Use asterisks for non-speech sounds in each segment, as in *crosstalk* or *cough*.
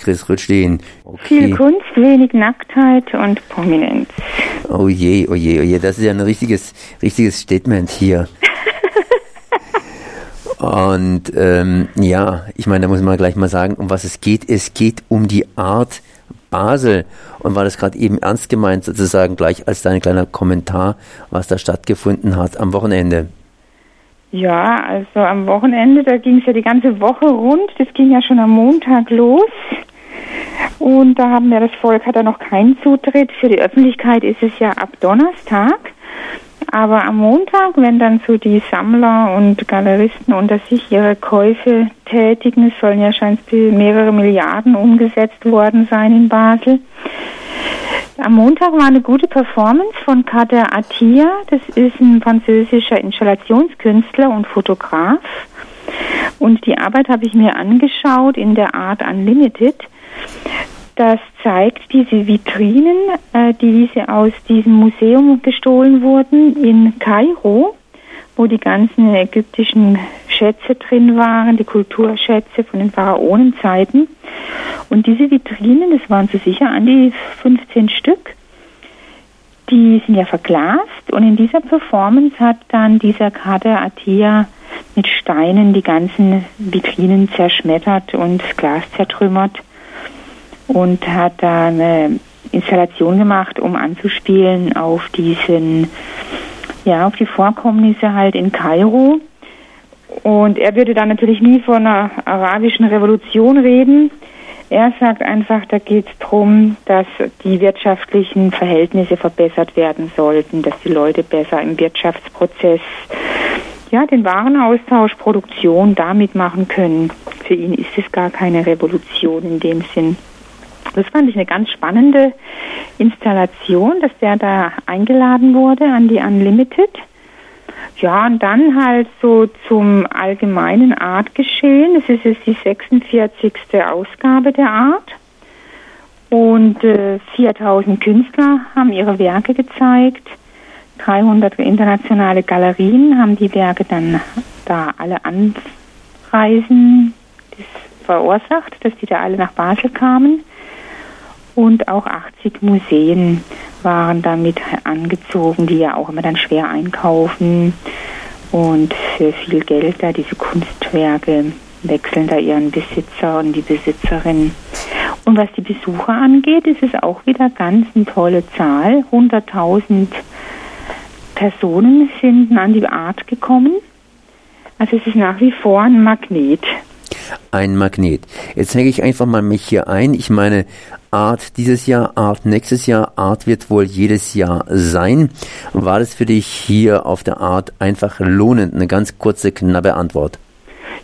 Chris Rütschlin. Okay. Viel Kunst, wenig Nacktheit und Prominenz. Oh je, oh je, oh je, das ist ja ein richtiges, richtiges Statement hier. *laughs* und ähm, ja, ich meine, da muss man gleich mal sagen, um was es geht. Es geht um die Art Basel. Und war das gerade eben ernst gemeint, sozusagen gleich als dein kleiner Kommentar, was da stattgefunden hat am Wochenende? Ja, also am Wochenende, da ging es ja die ganze Woche rund. Das ging ja schon am Montag los. Und da haben wir, das Volk hat da noch keinen Zutritt. Für die Öffentlichkeit ist es ja ab Donnerstag. Aber am Montag, wenn dann so die Sammler und Galeristen unter sich ihre Käufe tätigen, es sollen ja scheinbar mehrere Milliarden umgesetzt worden sein in Basel. Am Montag war eine gute Performance von Kader Attia. Das ist ein französischer Installationskünstler und Fotograf. Und die Arbeit habe ich mir angeschaut in der Art Unlimited. Das zeigt diese Vitrinen, äh, die aus diesem Museum gestohlen wurden in Kairo, wo die ganzen ägyptischen Schätze drin waren, die Kulturschätze von den Pharaonenzeiten. Und diese Vitrinen, das waren so sicher an die 15 Stück, die sind ja verglast und in dieser Performance hat dann dieser Kader Atia mit Steinen die ganzen Vitrinen zerschmettert und das Glas zertrümmert und hat da eine Installation gemacht, um anzuspielen auf diesen, ja, auf die Vorkommnisse halt in Kairo. Und er würde da natürlich nie von einer arabischen Revolution reden. Er sagt einfach, da geht es darum, dass die wirtschaftlichen Verhältnisse verbessert werden sollten, dass die Leute besser im Wirtschaftsprozess ja, den Warenaustausch, Produktion damit machen können. Für ihn ist es gar keine Revolution in dem Sinn. Das fand ich eine ganz spannende Installation, dass der da eingeladen wurde an die Unlimited. Ja, und dann halt so zum allgemeinen Artgeschehen. Das ist jetzt die 46. Ausgabe der Art. Und äh, 4000 Künstler haben ihre Werke gezeigt. 300 internationale Galerien haben die Werke dann da alle anreisen, das verursacht, dass die da alle nach Basel kamen und auch 80 Museen waren damit angezogen, die ja auch immer dann schwer einkaufen und für viel Geld da diese Kunstwerke wechseln da ihren Besitzer und die Besitzerin. Und was die Besucher angeht, ist es auch wieder ganz eine tolle Zahl. 100.000 Personen sind an die Art gekommen. Also es ist nach wie vor ein Magnet ein Magnet. Jetzt hänge ich einfach mal mich hier ein. Ich meine, Art dieses Jahr, Art nächstes Jahr, Art wird wohl jedes Jahr sein. War das für dich hier auf der Art einfach lohnend? Eine ganz kurze, knappe Antwort.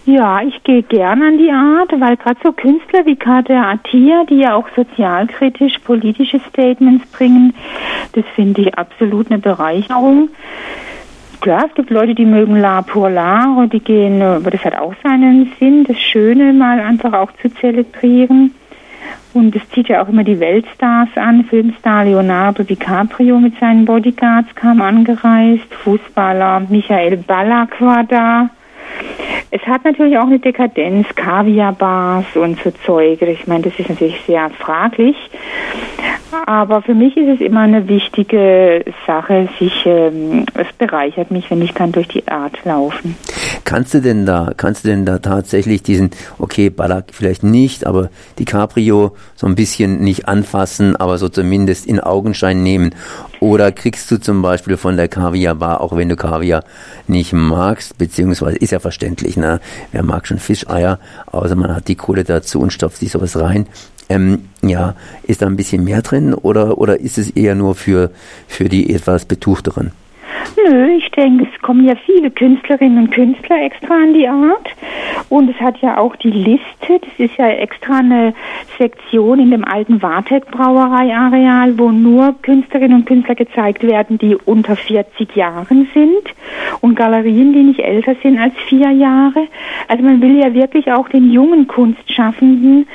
Ja, ich gehe gern an die Art, weil gerade so Künstler wie Kater Atia, die ja auch sozialkritisch politische Statements bringen, das finde ich absolut eine Bereicherung. Klar, es gibt Leute, die mögen La pour l'art, die gehen, aber das hat auch seinen Sinn, das Schöne mal einfach auch zu zelebrieren. Und es zieht ja auch immer die Weltstars an. Filmstar Leonardo DiCaprio mit seinen Bodyguards kam angereist. Fußballer Michael Ballack war da. Es hat natürlich auch eine Dekadenz, Kaviarbars und so Zeug. Ich meine, das ist natürlich sehr fraglich. Aber für mich ist es immer eine wichtige Sache, sich, ähm, es bereichert mich, wenn ich kann durch die Art laufen. Kannst du denn da, kannst du denn da tatsächlich diesen, okay, Ballack vielleicht nicht, aber die Cabrio so ein bisschen nicht anfassen, aber so zumindest in Augenschein nehmen? Oder kriegst du zum Beispiel von der Kaviar Bar, auch wenn du Kaviar nicht magst, beziehungsweise ist ja verständlich, ne? Wer mag schon Fischeier, außer man hat die Kohle dazu und stopft sich sowas rein. Ähm, ja, ist da ein bisschen mehr drin oder, oder ist es eher nur für, für die etwas Betuchteren? Nö, ich denke, es kommen ja viele Künstlerinnen und Künstler extra an die Art. Und es hat ja auch die Liste, das ist ja extra eine Sektion in dem alten Wartek Brauereiareal, wo nur Künstlerinnen und Künstler gezeigt werden, die unter 40 Jahren sind und Galerien, die nicht älter sind als vier Jahre. Also man will ja wirklich auch den jungen Kunstschaffenden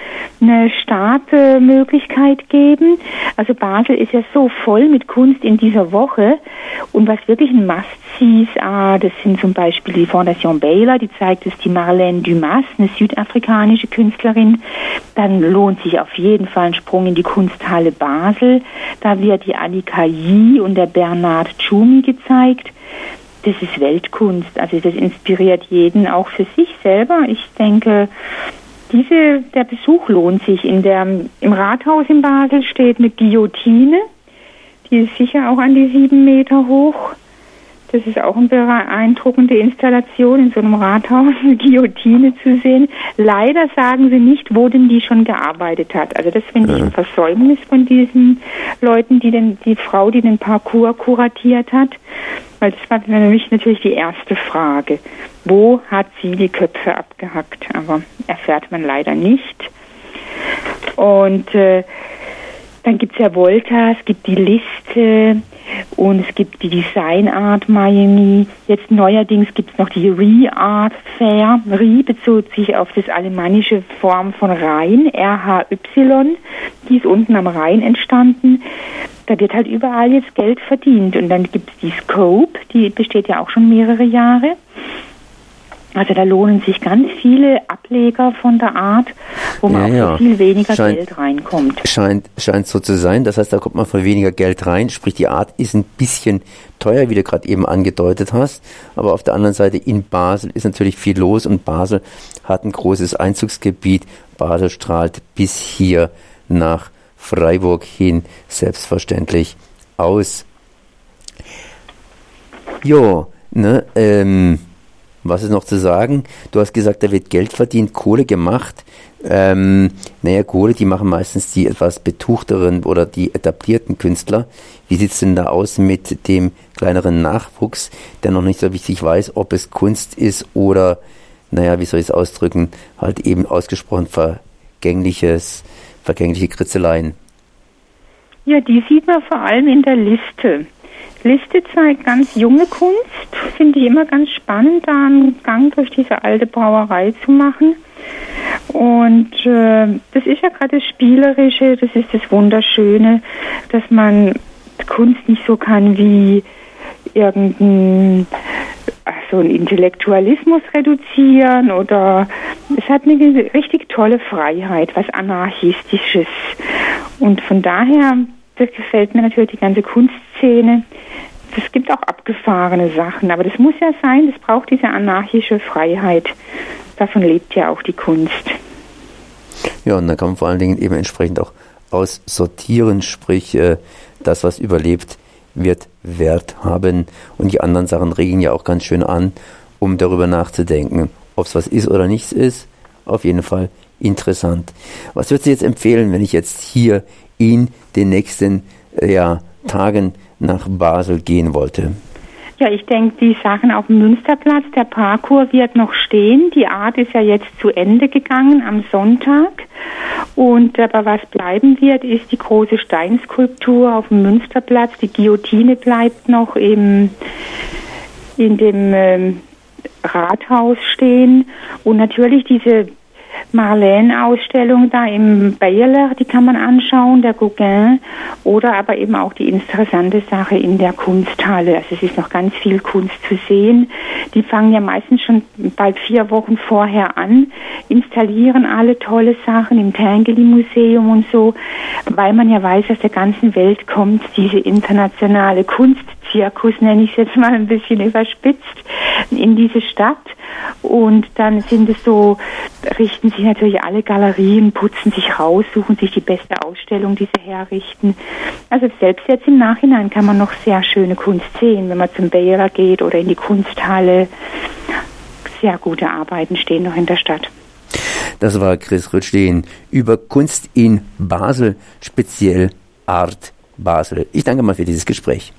eine Startmöglichkeit geben. Also Basel ist ja so voll mit Kunst in dieser Woche und was wirklich ein Must-See ist, ah, das sind zum Beispiel die Fondation Baylor, die zeigt es die Marlène Dumas, eine südafrikanische Künstlerin. Dann lohnt sich auf jeden Fall ein Sprung in die Kunsthalle Basel. Da wird die Annika Yi und der Bernard Tschumi gezeigt das ist Weltkunst. Also das inspiriert jeden auch für sich selber. Ich denke, diese, der Besuch lohnt sich. In der, Im Rathaus in Basel steht eine Guillotine. Die ist sicher auch an die sieben Meter hoch. Das ist auch eine beeindruckende Installation in so einem Rathaus, *laughs* eine Guillotine zu sehen. Leider sagen sie nicht, wo denn die schon gearbeitet hat. Also das finde ich ein Versäumnis von diesen Leuten, die den, die Frau, die den Parcours kuratiert hat. Weil das war für mich natürlich die erste Frage. Wo hat sie die Köpfe abgehackt? Aber erfährt man leider nicht. Und äh, dann gibt es ja Volta, es gibt die Liste und es gibt die Design Art Miami. Jetzt neuerdings gibt es noch die Re-Art Fair. Re bezog sich auf das alemannische Form von Rhein, R-H-Y. Die ist unten am Rhein entstanden. Da wird halt überall jetzt Geld verdient. Und dann gibt es die Scope, die besteht ja auch schon mehrere Jahre. Also da lohnen sich ganz viele Ableger von der Art, wo man ja, auch ja. viel weniger scheint, Geld reinkommt. Scheint, scheint so zu sein. Das heißt, da kommt man von weniger Geld rein. Sprich, die Art ist ein bisschen teuer, wie du gerade eben angedeutet hast. Aber auf der anderen Seite in Basel ist natürlich viel los und Basel hat ein großes Einzugsgebiet. Basel strahlt bis hier nach Freiburg hin selbstverständlich aus. Jo, ne, ähm, was ist noch zu sagen? Du hast gesagt, da wird Geld verdient, Kohle gemacht. Ähm, naja, Kohle, die machen meistens die etwas betuchteren oder die etablierten Künstler. Wie sieht es denn da aus mit dem kleineren Nachwuchs, der noch nicht so wichtig weiß, ob es Kunst ist oder, naja, wie soll ich es ausdrücken, halt eben ausgesprochen vergängliches, vergängliche Kritzeleien? Ja, die sieht man vor allem in der Liste. Liste zeigt ganz junge Kunst. Finde ich immer ganz spannend, da einen Gang durch diese alte Brauerei zu machen. Und äh, das ist ja gerade das Spielerische, das ist das Wunderschöne, dass man Kunst nicht so kann wie irgendein so ein Intellektualismus reduzieren oder es hat eine richtig tolle Freiheit, was anarchistisches. Und von daher, das gefällt mir natürlich die ganze Kunstszene. Es gibt auch abgefahrene Sachen, aber das muss ja sein, das braucht diese anarchische Freiheit. Davon lebt ja auch die Kunst. Ja, und dann kann man vor allen Dingen eben entsprechend auch aussortieren, sprich, äh, das, was überlebt, wird Wert haben. Und die anderen Sachen regen ja auch ganz schön an, um darüber nachzudenken, ob es was ist oder nichts ist. Auf jeden Fall interessant. Was würdest du jetzt empfehlen, wenn ich jetzt hier in den nächsten äh, ja, Tagen nach Basel gehen wollte? Ja, ich denke, die Sachen auf dem Münsterplatz, der Parkour wird noch stehen. Die Art ist ja jetzt zu Ende gegangen am Sonntag. Und aber was bleiben wird, ist die große Steinskulptur auf dem Münsterplatz. Die Guillotine bleibt noch im, in dem ähm, Rathaus stehen. Und natürlich diese Marlene-Ausstellung da im Bayerler, die kann man anschauen, der Gauguin, oder aber eben auch die interessante Sache in der Kunsthalle. Also es ist noch ganz viel Kunst zu sehen. Die fangen ja meistens schon bald vier Wochen vorher an, installieren alle tolle Sachen im Tangeli Museum und so, weil man ja weiß, aus der ganzen Welt kommt diese internationale Kunstzirkus, nenne ich es jetzt mal ein bisschen überspitzt, in diese Stadt. Und dann sind es so, richten sich natürlich alle Galerien, putzen sich raus, suchen sich die beste Ausstellung, die sie herrichten. Also selbst jetzt im Nachhinein kann man noch sehr schöne Kunst sehen, wenn man zum Bayer geht oder in die Kunsthalle. Sehr gute Arbeiten stehen noch in der Stadt. Das war Chris Rütschlin über Kunst in Basel, speziell Art Basel. Ich danke mal für dieses Gespräch.